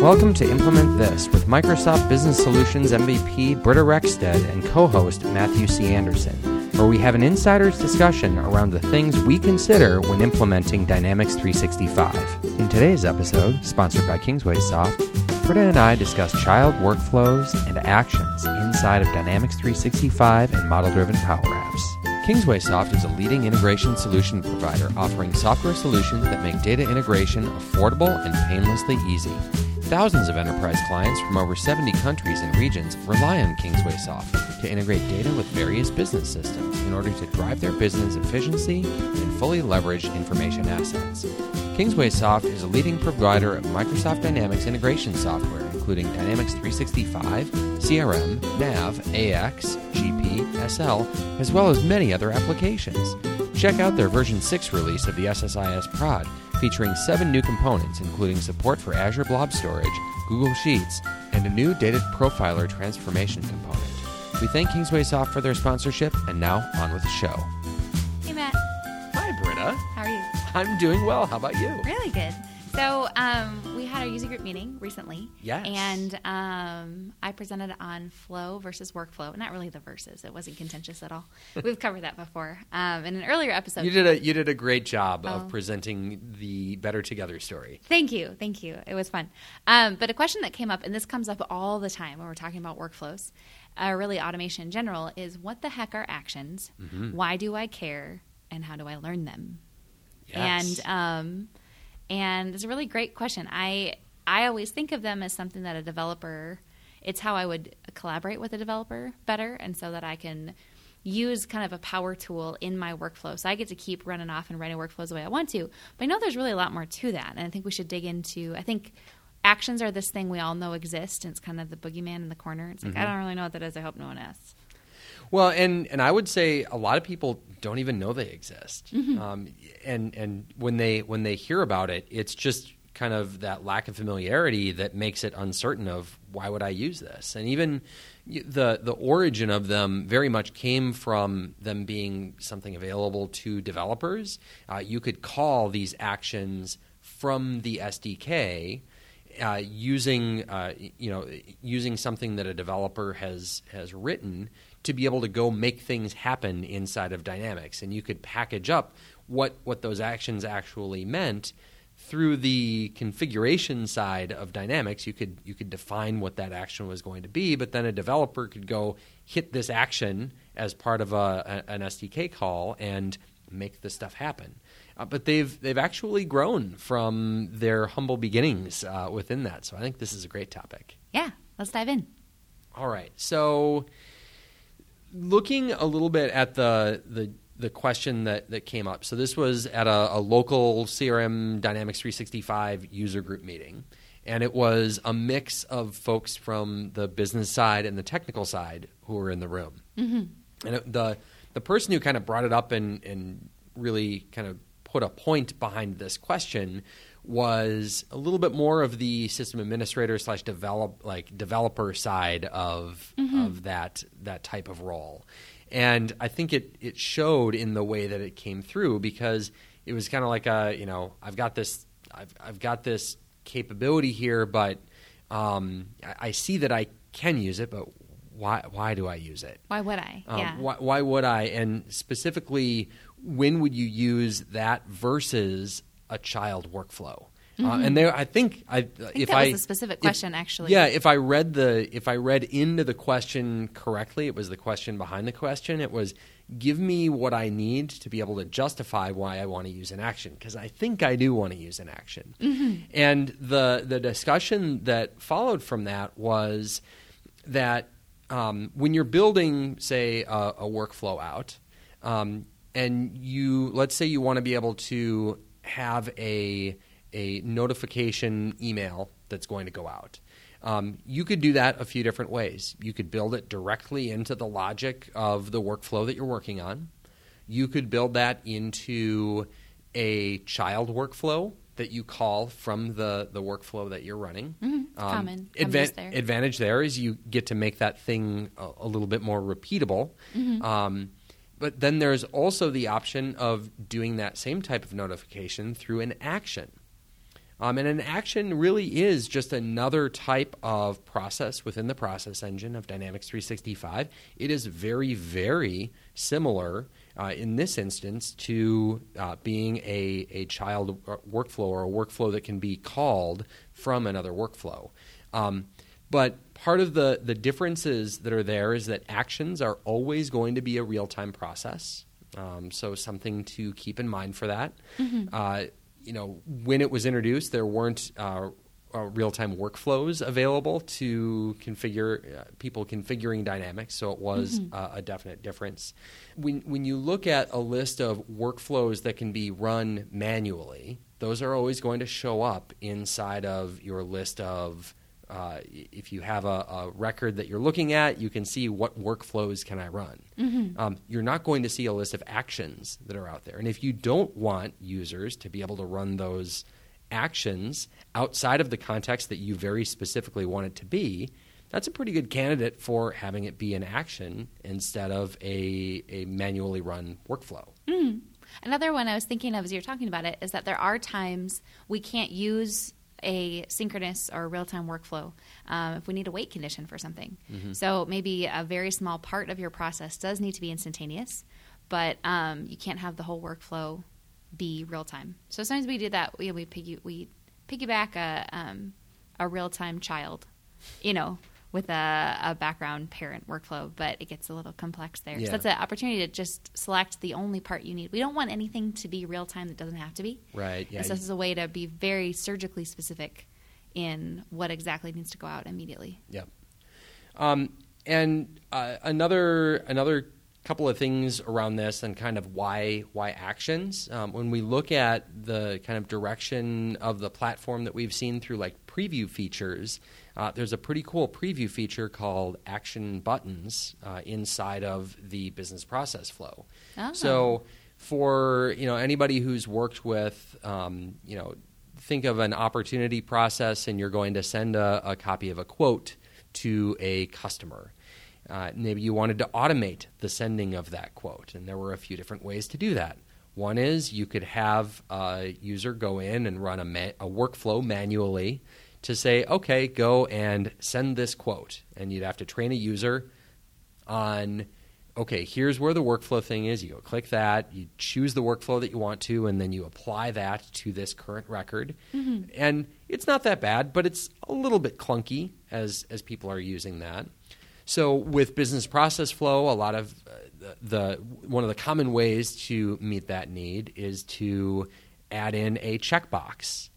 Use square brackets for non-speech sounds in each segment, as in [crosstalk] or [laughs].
Welcome to Implement This with Microsoft Business Solutions MVP Britta Rekstad and co host Matthew C. Anderson, where we have an insider's discussion around the things we consider when implementing Dynamics 365. In today's episode, sponsored by KingswaySoft, Britta and I discuss child workflows and actions inside of Dynamics 365 and model driven Power Apps. KingswaySoft is a leading integration solution provider offering software solutions that make data integration affordable and painlessly easy. Thousands of enterprise clients from over 70 countries and regions rely on KingswaySoft to integrate data with various business systems in order to drive their business efficiency and fully leverage information assets. KingswaySoft is a leading provider of Microsoft Dynamics integration software, including Dynamics 365, CRM, NAV, AX, GP, SL, as well as many other applications. Check out their version 6 release of the SSIS Prod featuring seven new components, including support for Azure Blob Storage, Google Sheets, and a new Data Profiler transformation component. We thank KingswaySoft for their sponsorship, and now on with the show. Hey, Matt. Hi, Britta. How are you? I'm doing well. How about you? Really good. So um, we had our user group meeting recently. Yes. And um, I presented on flow versus workflow. Not really the verses. It wasn't contentious at all. [laughs] We've covered that before um, in an earlier episode. You did a you did a great job Oh. of presenting the Better Together story. Thank you, thank you. It was fun. Um, but a question that came up, and this comes up all the time when we're talking about workflows, uh, really automation in general, is what the heck are actions? Mm-hmm. Why do I care? And how do I learn them? Yes. And um, and it's a really great question. I I always think of them as something that a developer. It's how I would collaborate with a developer better, and so that I can use kind of a power tool in my workflow. So I get to keep running off and writing workflows the way I want to. But I know there's really a lot more to that, and I think we should dig into. I think actions are this thing we all know exist, and it's kind of the boogeyman in the corner. It's like I mm-hmm. don't really know what that is. I hope no one asks. Well, and and I would say a lot of people don't even know they exist. Mm-hmm. Um, and and when they when they hear about it, it's just kind of that lack of familiarity that makes it uncertain of why would I use this. And even the the origin of them very much came from them being something available to developers. Uh, you could call these actions from the SDK uh, using uh, you know using something that a developer has has written to be able to go make things happen inside of Dynamics, and you could package up what what those actions actually meant through the configuration side of Dynamics. You could you could define what that action was going to be, but then a developer could go hit this action as part of a, a- an SDK call and make the stuff happen. Uh, but they've they've actually grown from their humble beginnings uh, within that. So I think this is a great topic. Yeah, let's dive in. All right. So looking a little bit at the the the question that, that came up. So this was at a, a local CRM Dynamics 365 user group meeting. And it was a mix of folks from the business side and the technical side who were in the room. Mm-hmm. And it, the the person who kind of brought it up and, and really kind of put a point behind this question was a little bit more of the system administrator slash develop like developer side of of that that type of role. And I think it it showed in the way that it came through because it was kind of like a you know I've got this I've I've got this capability here, but um, I, I see that I can use it, but why why do I use it? Why would I? Um, yeah. why, why would I? And specifically, when would you use that versus a child workflow? Uh, and there, I think, I, Mm-hmm. I think if that I was a specific if- question, actually. Yeah, if I read the if I read into the question correctly, it was the question behind the question. It was give me what I need to be able to justify why I want to use an action because I think I do want to use an action. And the the discussion that followed from that was that um, when you're building, say, a, a workflow out, um, and you let's say you want to be able to have a a notification email that's going to go out. Um, you could do that a few different ways. You could build it directly into the logic of the workflow that you're working on. You could build that into a child workflow that you call from the, the workflow that you're running. Mhm. Common. Comes advan- there. advantage there is you get to make that thing a, a little bit more repeatable. Mm-hmm. Um, but then there's also the option of doing that same type of notification through an action. Um, and an action really is just another type of process within the process engine of Dynamics 365. It is very, very similar uh, in this instance to uh, being a, a child workflow or a workflow that can be called from another workflow. Um, but part of the, the differences that are there is that actions are always going to be a real time process. Um, so something to keep in mind for that. Mm-hmm. Uh, you know, when it was introduced, there weren't uh, uh, real-time workflows available to configure uh, people configuring dynamics so it was mm-hmm. uh, a definite difference when when you look at a list of workflows that can be run manually those are always going to show up inside of your list of uh, if you have a, a, record that you're looking at, you can see what workflows can I run. Mm-hmm. Um, you're not going to see a list of actions that are out there. And if you don't want users to be able to run those actions outside of the context that you very specifically want it to be, that's a pretty good candidate for having it be an action instead of a, a manually run workflow. Mm. Another one I was thinking of as you're talking about it is that there are times we can't use a synchronous or real time workflow um, if we need a wait condition for something. Mm-hmm. So maybe a very small part of your process does need to be instantaneous, but um, you can't have the whole workflow be real time. So sometimes we do that. We we piggy we piggyback a um, a real time child, you know, with a, a, background parent workflow, but it gets a little complex there. Yeah. So that's an opportunity to just select the only part you need. We don't want anything to be real time that doesn't have to be. Right. Yeah. so this is a way to be very surgically specific in what exactly needs to go out immediately. Yep. Um, and uh, another another couple of things around this and kind of why why actions. Um, when we look at the kind of direction of the platform that we've seen through like preview features, uh, there's a pretty cool preview feature called action buttons uh, inside of the business process flow. Oh. So for you know anybody who's worked with um, you know think of an opportunity process and you're going to send a, a copy of a quote to a customer uh, maybe you wanted to automate the sending of that quote, and there were a few different ways to do that. One is you could have a user go in and run a, ma- a workflow manually to say, okay, go and send this quote. And you'd have to train a user on, okay, here's where the workflow thing is. You go click that, you choose the workflow that you want to, and then you apply that to this current record. Mm-hmm. And it's not that bad, but it's a little bit clunky as, as people are using that. So with business process flow, a lot of uh, the, the one of the common ways to meet that need is to add in a checkbox,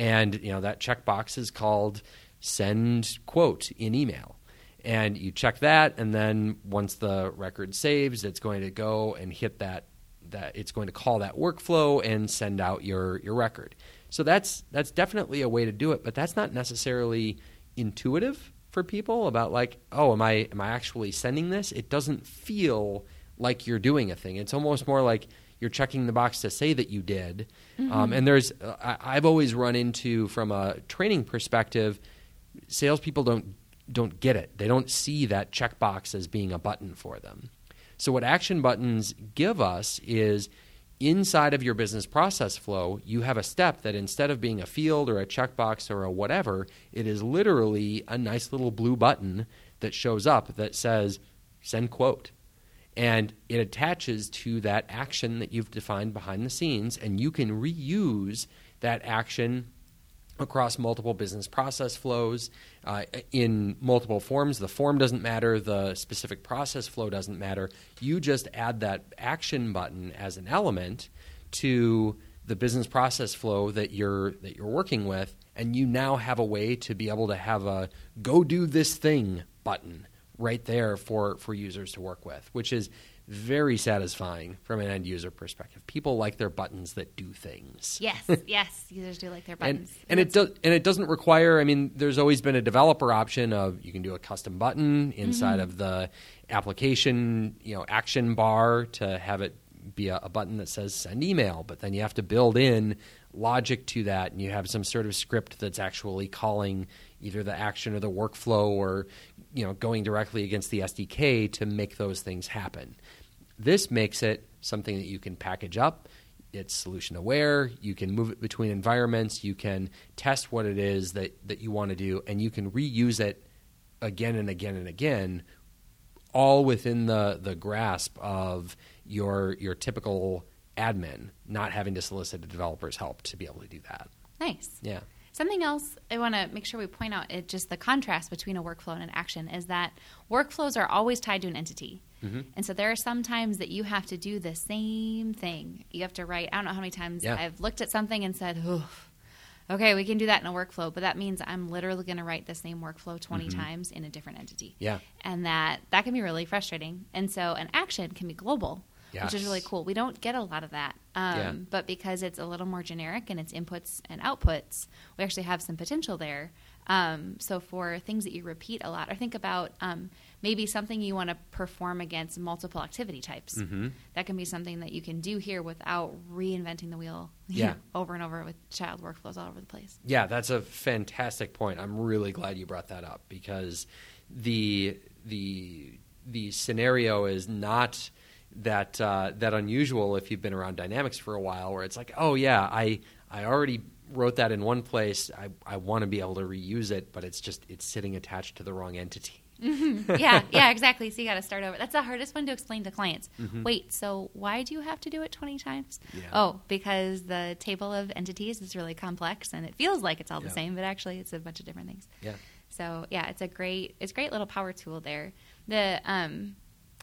and you know that checkbox is called send quote in email. And you check that, and then once the record saves, it's going to go and hit that that it's going to call that workflow and send out your your record. So that's that's definitely a way to do it, but that's not necessarily intuitive for people about like, oh, am I am I actually sending this? It doesn't feel like you're doing a thing. It's almost more like you're checking the box to say that you did. Mm-hmm. Um, and there's uh, I've always run into from a training perspective, salespeople don't don't get it. They don't see that checkbox as being a button for them. So what action buttons give us is inside of your business process flow, you have a step that instead of being a field or a checkbox or a whatever, it is literally a nice little blue button that shows up that says send quote. And it attaches to that action that you've defined behind the scenes, and you can reuse that action across multiple business process flows uh, in multiple forms. The form doesn't matter, the specific process flow doesn't matter. You just add that action button as an element to the business process flow that you're that you're working with and you now have a way to be able to have a go do this thing button right there for for users to work with which is very satisfying from an end user perspective. People like their buttons that do things. Yes, [laughs] yes, users do like their buttons. And, and it does, and it doesn't require. I mean, there's always been a developer option of you can do a custom button inside mm-hmm. of the application, you know, action bar to have it be a, a button that says send email. But then you have to build in logic to that, and you have some sort of script that's actually calling either the action or the workflow or you know going directly against the SDK to make those things happen. This makes it something that you can package up. it's solution aware. You can move it between environments. You can test what it is that, that you want to do, and you can reuse it again and again and again, all within the, the grasp of your your typical admin, not having to solicit a developer's help to be able to do that. Nice. Yeah. Something else I want to make sure we point out it just the contrast between a workflow and an action is that workflows are always tied to an entity. Mm-hmm. And so there are some times that you have to do the same thing. You have to write, I don't know how many times Yeah. I've looked at something and said, Oof, okay, we can do that in a workflow, but that means I'm literally going to write the same workflow 20 times in a different entity. Mm-hmm. Yeah. And that, that can be really frustrating. And so an action can be global, which is really cool. We don't get a lot of that. Um, Yeah. But because it's a little more generic and it's inputs and outputs, we actually have some potential there. Um, so for things that you repeat a lot, or think about um, maybe something you want to perform against multiple activity types. Mm-hmm. That can be something that you can do here without reinventing the wheel [laughs] Yeah. over and over with child workflows all over the place. Yeah, that's a fantastic point. I'm really glad you brought that up because the the the scenario is not that uh, that unusual if you've been around Dynamics for a while, where it's like, oh yeah, I I already wrote that in one place. I I want to be able to reuse it, but it's just it's sitting attached to the wrong entity. [laughs] yeah, yeah, exactly. So you got to start over. That's the hardest one to explain to clients. Mhm. Wait, so why do you have to do it 20 times? Yeah. Oh, because the table of entities is really complex and it feels like it's all Yeah. the same, but actually it's a bunch of different things. Yeah. So yeah, it's a great it's a great little power tool there. The um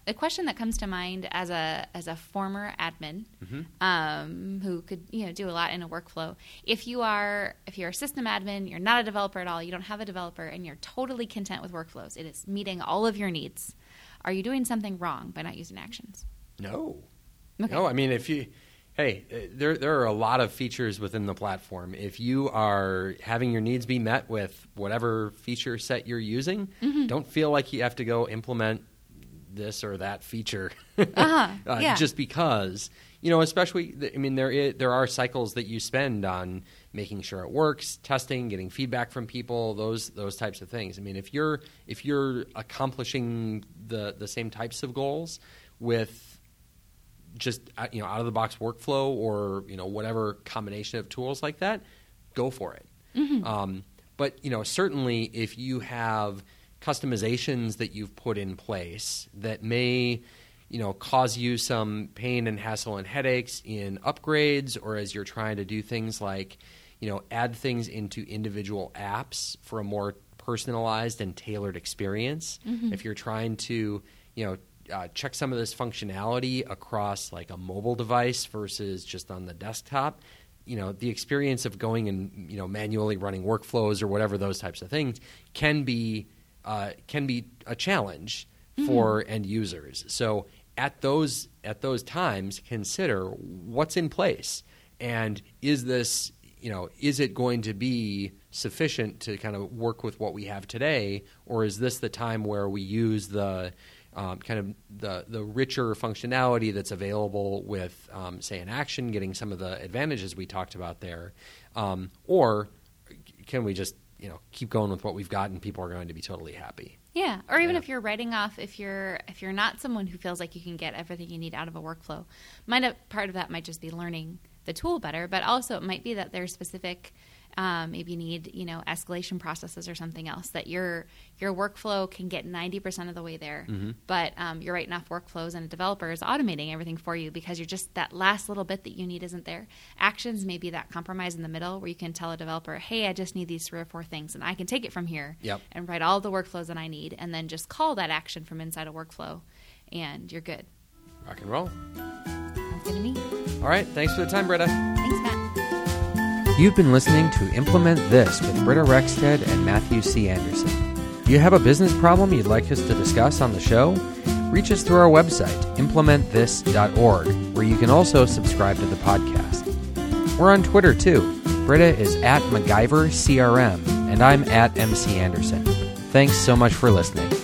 the question that comes to mind as a as a former admin Mhm. um, who could you know do a lot in a workflow. If you are if you're a system admin, you're not a developer at all, you don't have a developer, and you're totally content with workflows, it is meeting all of your needs. Are you doing something wrong by not using actions? No. Okay. No, I mean if you hey, uh, there there are a lot of features within the platform. If you are having your needs be met with whatever feature set you're using, Mm-hmm. don't feel like you have to go implement this or that feature. [laughs] Uh-huh, uh, yeah. just because you know especially i mean there there are cycles that you spend on making sure it works testing getting feedback from people those those types of things. I mean if you're if you're accomplishing the the same types of goals with just uh, you know out of the box workflow or you know whatever combination of tools like that go for it. Um, but you know certainly if you have customizations that you've put in place that may you know cause you some pain and hassle and headaches in upgrades or as you're trying to do things like you know add things into individual apps for a more personalized and tailored experience. If you're trying to you know uh, check some of this functionality across like a mobile device versus just on the desktop you know the experience of going and you know manually running workflows or whatever those types of things can be uh, can be a challenge for end users. So at those at those times consider what's in place and is this you know is it going to be sufficient to kind of work with what we have today? Or is this the time where we use the um, kind of the the richer functionality that's available with, um, say, an action, getting some of the advantages we talked about there, um, or can we just you know keep going with what we've got and people are going to be totally happy? Yeah, or even Yeah. if you're writing off, if you're if you're not someone who feels like you can get everything you need out of a workflow, might have, part of that might just be learning the tool better, but also it might be that there's specific. Um, maybe you need you know escalation processes or something else that your your workflow can get 90% of the way there but um, you're writing off workflows and a developer is automating everything for you because you're just that last little bit that you need isn't there actions may be that compromise in the middle where you can tell a developer hey i just need these three or four things and i can take it from here Yep. and write all the workflows that I need, and then just call that action from inside a workflow, and you're good. Rock and roll. Sounds good to me. All right, thanks for the time, Britta. Thanks, Matt. You've been listening to Implement This with Britta Rekstad and Matthew C. Anderson. You have a business problem you'd like us to discuss on the show? Reach us through our website, implementthis.org, where you can also subscribe to the podcast. We're on Twitter too. Britta is at MacGyver CRM, and I'm at MC Anderson. Thanks so much for listening.